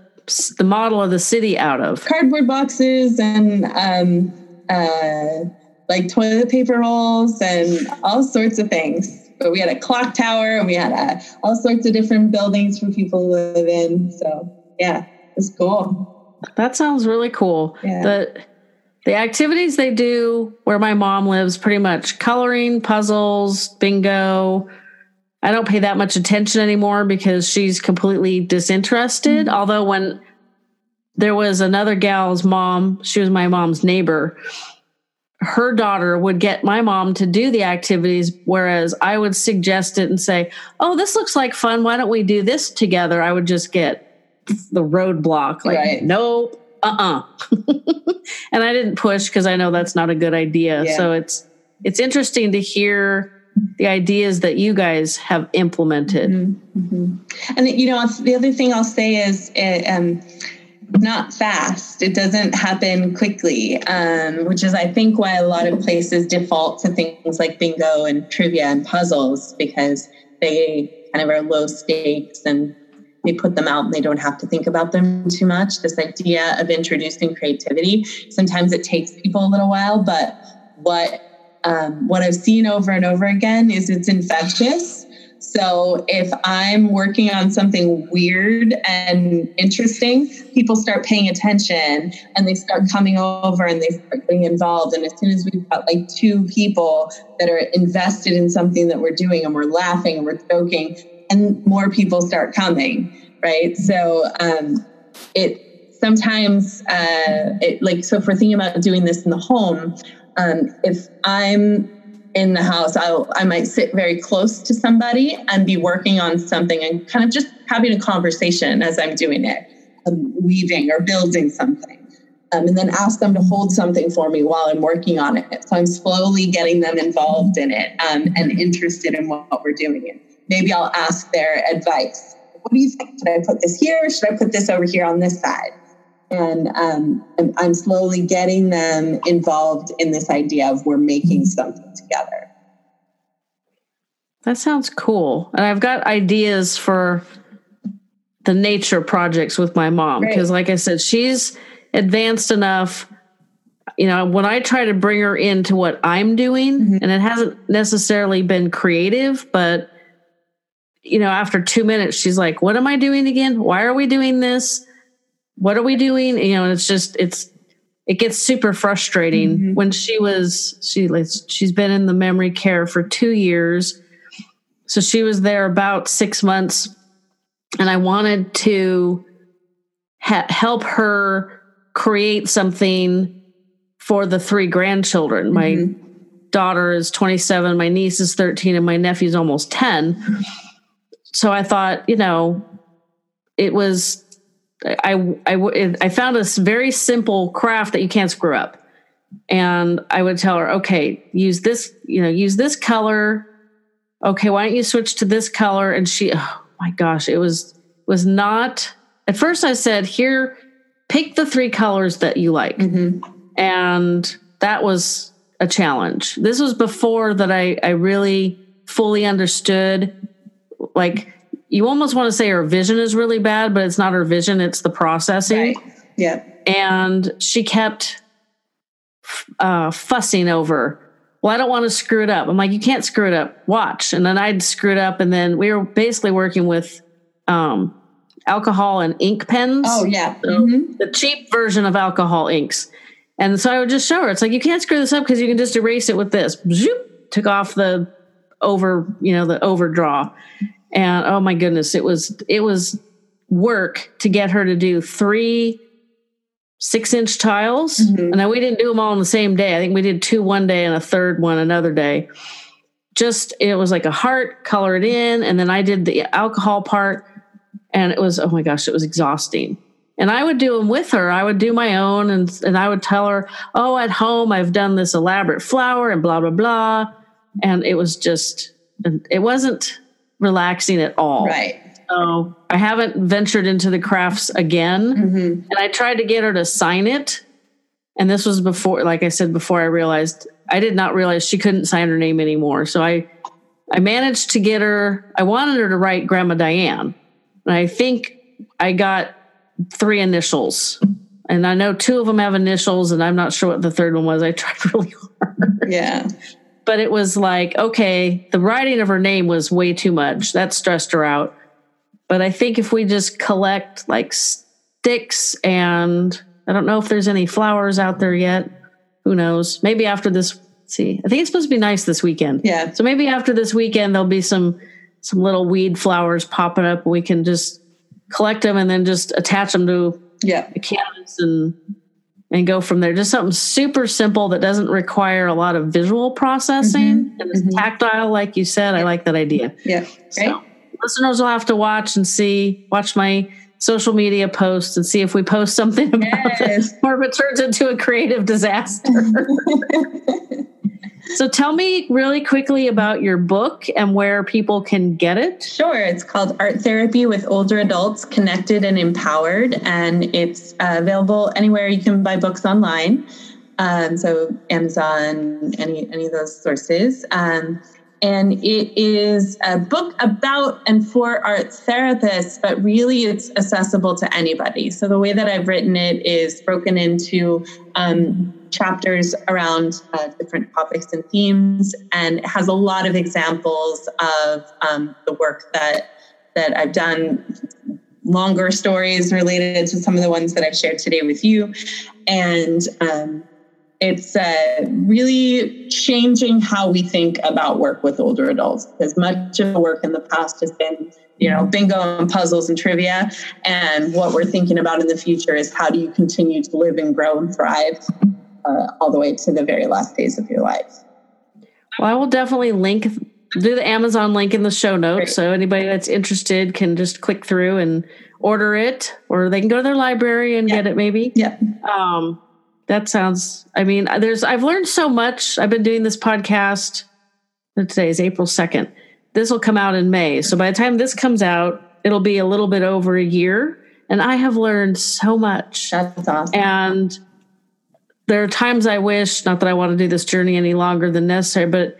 the model of the city out of? Cardboard boxes and um, uh, like toilet paper rolls and all sorts of things but we had a clock tower and we had a, uh, all sorts of different buildings for people to live in. So yeah, it's cool. That sounds really cool. Yeah. The the activities they do where my mom lives pretty much coloring, puzzles, bingo. I don't pay that much attention anymore because she's completely disinterested. Mm-hmm. Although when there was another gal's mom, she was my mom's neighbor her daughter would get my mom to do the activities, whereas I would suggest it and say, Oh, this looks like fun. Why don't we do this together? I would just get the roadblock like, right. Nope, uh uh-uh. uh *laughs* and I didn't push because I know that's not a good idea. Yeah. So it's, it's interesting to hear the ideas that you guys have implemented. Mm-hmm. Mm-hmm. And, you know, the other thing I'll say is, uh, um, not fast. It doesn't happen quickly, um, which is, I think, why a lot of places default to things like bingo and trivia and puzzles because they kind of are low stakes and they put them out and they don't have to think about them too much. This idea of introducing creativity, sometimes it takes people a little while, but what um, what I've seen over and over again is it's infectious so if I'm working on something weird and interesting, people start paying attention and they start coming over and they start getting involved. And as soon as we've got like two people that are invested in something that we're doing and we're laughing and we're joking, and more people start coming, right? So um, it sometimes uh, it like so if we're thinking about doing this in the home, um, if I'm in the house, I'll, I might sit very close to somebody and be working on something and kind of just having a conversation as I'm doing it, um, weaving or building something. Um, and then ask them to hold something for me while I'm working on it. So I'm slowly getting them involved in it um, and interested in what, we're doing. Maybe I'll ask their advice. What do you think? Should I put this here? Should I put this over here on this side? And um, I'm slowly getting them involved in this idea of we're making something together. That sounds cool. And I've got ideas for the nature projects with my mom because, like I said, she's advanced enough. You know, when I try to bring her into what I'm doing, mm-hmm. and it hasn't necessarily been creative, but you know, after two minutes, she's like, What am I doing again? Why are we doing this? What are we doing? You know, it's just it's it gets super frustrating mm-hmm. when she was she she's been in the memory care for two years so she was there about six months and i wanted to ha- help her create something for the three grandchildren mm-hmm. my daughter is 27 my niece is 13 and my nephew's almost 10 so i thought you know it was I, I, I found a very simple craft that you can't screw up. And I would tell her, okay, use this, you know, use this color. Okay, why don't you switch to this color? And she, oh my gosh, it was, was not, at first I said, here, pick the three colors that you like. Mm-hmm. And that was a challenge. This was before that I, I really fully understood like you almost want to say her vision is really bad, but it's not her vision, it's the processing. Right. Yeah. And she kept uh, fussing over, well, I don't want to screw it up. I'm like, you can't screw it up. Watch. And then I'd screw it up. And then we were basically working with um, alcohol and ink pens. Oh, yeah. So mm-hmm. The cheap version of alcohol inks. And so I would just show her, it's like, you can't screw this up because you can just erase it with this. Zoop, took off the over, you know, the overdraw and oh my goodness it was it was work to get her to do three six inch tiles. Mm-hmm. and we didn't do them all on the same day. I think we did two one day and a third one another day. Just it was like a heart color it in and then i did the alcohol part and it was oh my gosh it was exhausting. And i would do them with her. I would do my own and, and i would tell her oh at home i've done this elaborate flower and blah blah blah. And it was just it wasn't relaxing at all. Right. So I haven't ventured into the crafts again. Mm-hmm. And I tried to get her to sign it. And this was before, like I said before, I realized I did not realize she couldn't sign her name anymore. So I, I managed to get her. I wanted her to write Grandma Diane, and I think I got three initials. And I know two of them have initials, and I'm not sure what the third one was. I tried *laughs* really hard. Yeah but it was like, okay, the writing of her name was way too much. That stressed her out. But I think if we just collect like sticks and I don't know if there's any flowers out there yet. Who knows? Maybe after this see. I think it's supposed to be nice this weekend. Yeah. So maybe after this weekend there'll be some some little weed flowers popping up. We can just collect them and then just attach them to yeah. the canvas and and go from there. Just something super simple that doesn't require a lot of visual processing mm-hmm. and it's mm-hmm. tactile, like you said. I like that idea. Yeah. So listeners will have to watch and see, watch my social media posts and see if we post something about yes. this *laughs* or if it turns into a creative disaster. *laughs* So tell me really quickly about your book and where people can get it. Sure. It's called Art Therapy with Older Adults Connected and Empowered. And it's uh, available anywhere you can buy books online. Um, so Amazon, any any of those sources. Um, and it is a book about and for art therapists, but really it's accessible to anybody. So the way that I've written it is broken into um, chapters around uh, different topics and themes, and has a lot of examples of um, the work that that I've done. Longer stories related to some of the ones that I've shared today with you, and um, it's uh, really changing how we think about work with older adults because much of the work in the past has been you know bingo and puzzles and trivia and what we're thinking about in the future is how do you continue to live and grow and thrive uh, all the way to the very last days of your life Well, I will definitely link do the Amazon link in the show notes. Great. So anybody that's interested can just click through and order it, or they can go to their library and yeah. get it maybe. Yeah. Um, that sounds, I mean, there's, I've learned so much. I've been doing this podcast. Today is April 2nd. This will come out in May. So by the time this comes out, it'll be a little bit over a year. And I have learned so much. That's awesome. And there are times I wish, not that I want to do this journey any longer than necessary, but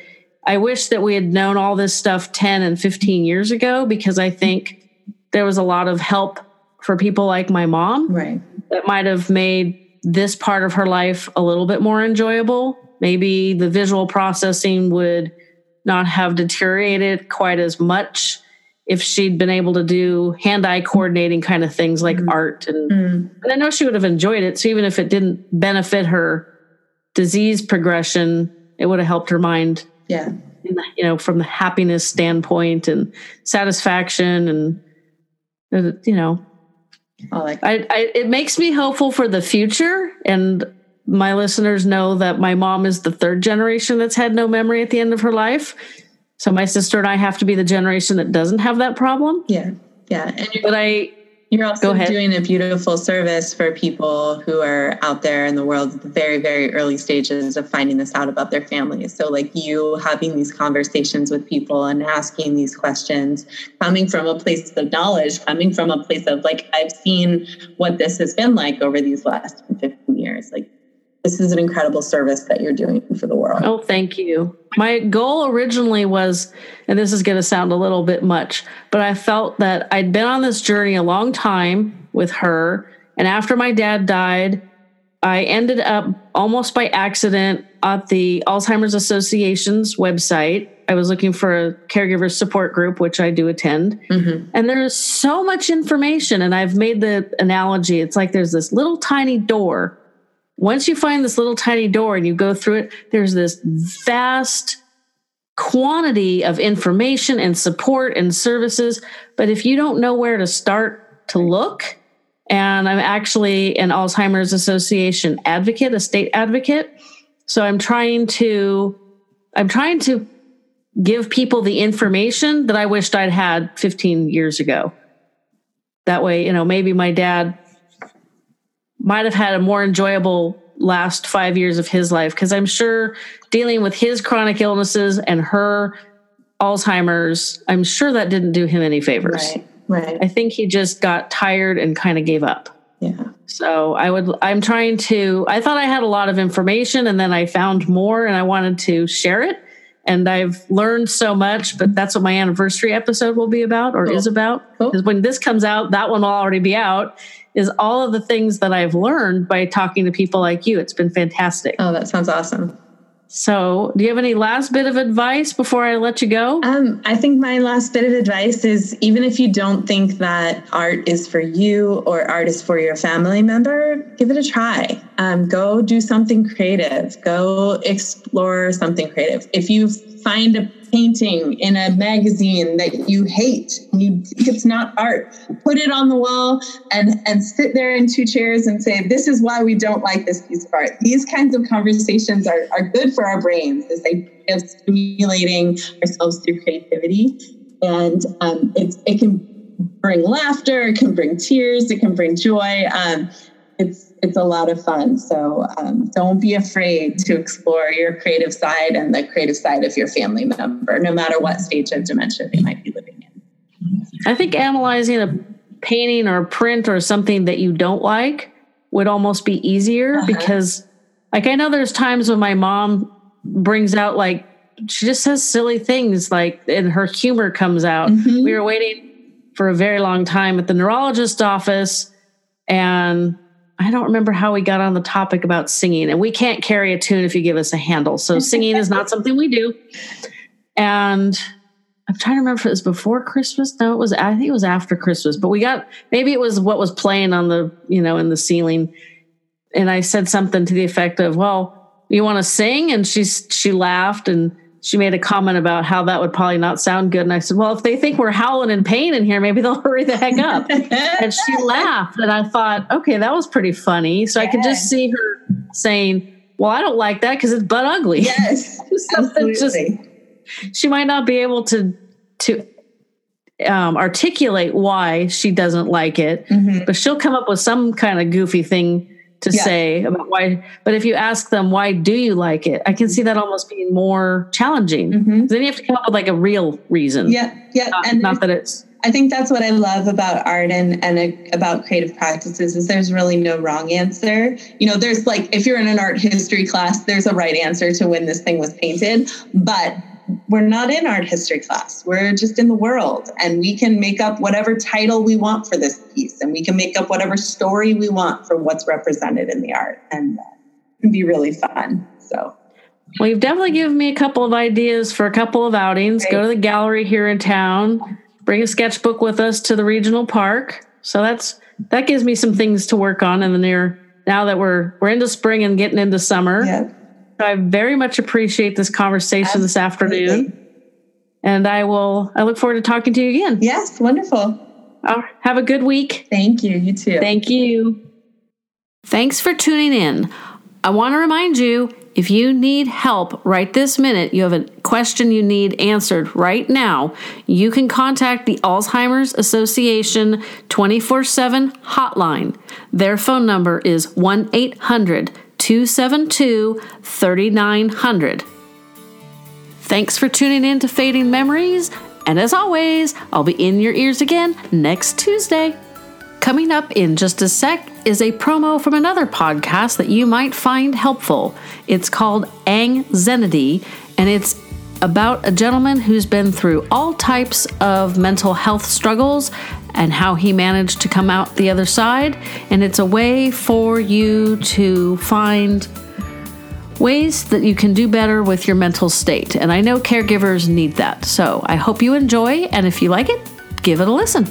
I wish that we had known all this stuff 10 and 15 years ago because I think there was a lot of help for people like my mom right. that might have made this part of her life a little bit more enjoyable. Maybe the visual processing would not have deteriorated quite as much if she'd been able to do hand-eye coordinating kind of things like mm. art and, mm. and I know she would have enjoyed it. So even if it didn't benefit her disease progression, it would have helped her mind yeah you know from the happiness standpoint and satisfaction and uh, you know I, like I, I, it makes me hopeful for the future and my listeners know that my mom is the third generation that's had no memory at the end of her life so my sister and i have to be the generation that doesn't have that problem yeah yeah and but i you're also doing a beautiful service for people who are out there in the world at the very, very early stages of finding this out about their families. So, like you having these conversations with people and asking these questions, coming from a place of knowledge, coming from a place of like, I've seen what this has been like over these last 15 years. Like, this is an incredible service that you're doing for the world. Oh, thank you. My goal originally was, and this is going to sound a little bit much, but I felt that I'd been on this journey a long time with her. And after my dad died, I ended up almost by accident at the Alzheimer's Association's website. I was looking for a caregiver support group, which I do attend. Mm-hmm. And there's so much information. And I've made the analogy it's like there's this little tiny door once you find this little tiny door and you go through it, there's this vast quantity of information and support and services. But if you don't know where to start to look, and I'm actually an Alzheimer's Association advocate, a state advocate. So I'm trying to, I'm trying to give people the information that I wished I'd had 15 years ago. That way, you know, maybe my dad might have had a more enjoyable last five years of his life because I'm sure dealing with his chronic illnesses and her Alzheimer's, I'm sure that didn't do him any favors. Right. Right. I think he just got tired and kind of gave up. Yeah. So I would, I'm trying to, I thought I had a lot of information and then I found more and I wanted to share it. And I've learned so much, but that's what my anniversary episode will be about or cool. is about. Because cool. when this comes out, that one will already be out is all of the things that I've learned by talking to people like you. It's been fantastic. Oh, that sounds awesome. So, do you have any last bit of advice before I let you go? Um, I think my last bit of advice is even if you don't think that art is for you or art is for your family member, give it a try. Um, go do something creative. Go explore something creative. If you find a painting in a magazine that you hate and you think it's not art put it on the wall and and sit there in two chairs and say this is why we don't like this piece of art. These kinds of conversations are, are good for our brains as they of stimulating ourselves through creativity. And um, it's, it can bring laughter it can bring tears it can bring joy um, it's it's a lot of fun. So um, don't be afraid to explore your creative side and the creative side of your family member, no matter what stage of dementia they might be living in. I think analyzing a painting or a print or something that you don't like would almost be easier uh-huh. because, like, I know there's times when my mom brings out like she just says silly things like and her humor comes out. Mm-hmm. We were waiting for a very long time at the neurologist's office and I don't remember how we got on the topic about singing, and we can't carry a tune if you give us a handle. So singing is not *laughs* something we do. And I'm trying to remember if it was before Christmas. No, it was. I think it was after Christmas. But we got maybe it was what was playing on the you know in the ceiling. And I said something to the effect of, "Well, you want to sing?" And she she laughed and she made a comment about how that would probably not sound good. And I said, Well, if they think we're howling in pain in here, maybe *laughs* they'll hurry the heck up. *laughs* and she laughed. And I thought, okay, that was pretty funny. So yeah. I could just see her saying, well, I don't like that because it's butt ugly. Yes, *laughs* Something just- she might not be able to to um, articulate why she doesn't like it, Mhm. but she'll come up with some kind of goofy thing to Yeah. say about why. But if you ask them why do you like it, I can see that almost being more challenging. Mhm. Then you have to come up with like a real reason. Yeah, yeah, Not, and not that it's I think that's what I love about art and, and uh, about creative practices is there's really no wrong answer. You know, there's like if you're in an art history class, there's a right answer to when this thing was painted, but we're not in art history class. We're just in the world and we can make up whatever title we want for this piece and we can make up whatever story we want for what's represented in the art and it can be really fun. So, Well, you've definitely given me a couple of ideas for a couple of outings. Go to the gallery here in town. Bring a sketchbook with us to the regional park. So that's that gives me some things to work on in the near. Now that we're we're into spring and getting into summer, yeah. So I very much appreciate this conversation this afternoon, and I will. I look forward to talking to you again. Yes, wonderful. Uh, have a good week. Thank you. You too. Thank you. Thanks for tuning in. I want to remind you if you need help right this minute, you have a question you need answered right now, you can contact the Alzheimer's Association 24 7 hotline. Their phone number is 1 800 272 3900. Thanks for tuning in to Fading Memories, and as always, I'll be in your ears again next Tuesday. Coming up in just a sec is a promo from another podcast that you might find helpful. It's called Anxiety, and it's about a gentleman who's been through all types of mental health struggles and how he managed to come out the other side. And it's a way for you to find ways that you can do better with your mental state. And I know caregivers need that. So I hope you enjoy, and if you like it, give it a listen.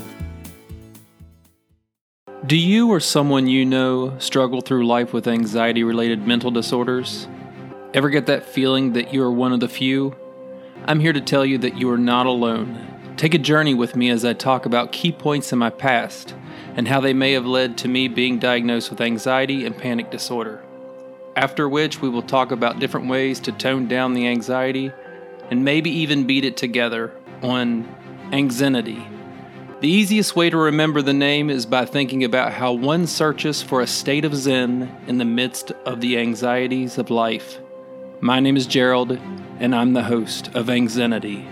Do you or someone you know struggle through life with anxiety related mental disorders? Ever get that feeling that you are one of the few? I'm here to tell you that you are not alone. Take a journey with me as I talk about key points in my past and how they may have led to me being diagnosed with anxiety and panic disorder. After which, we will talk about different ways to tone down the anxiety and maybe even beat it together on anxiety. The easiest way to remember the name is by thinking about how one searches for a state of zen in the midst of the anxieties of life. My name is Gerald, and I'm the host of Anxiety.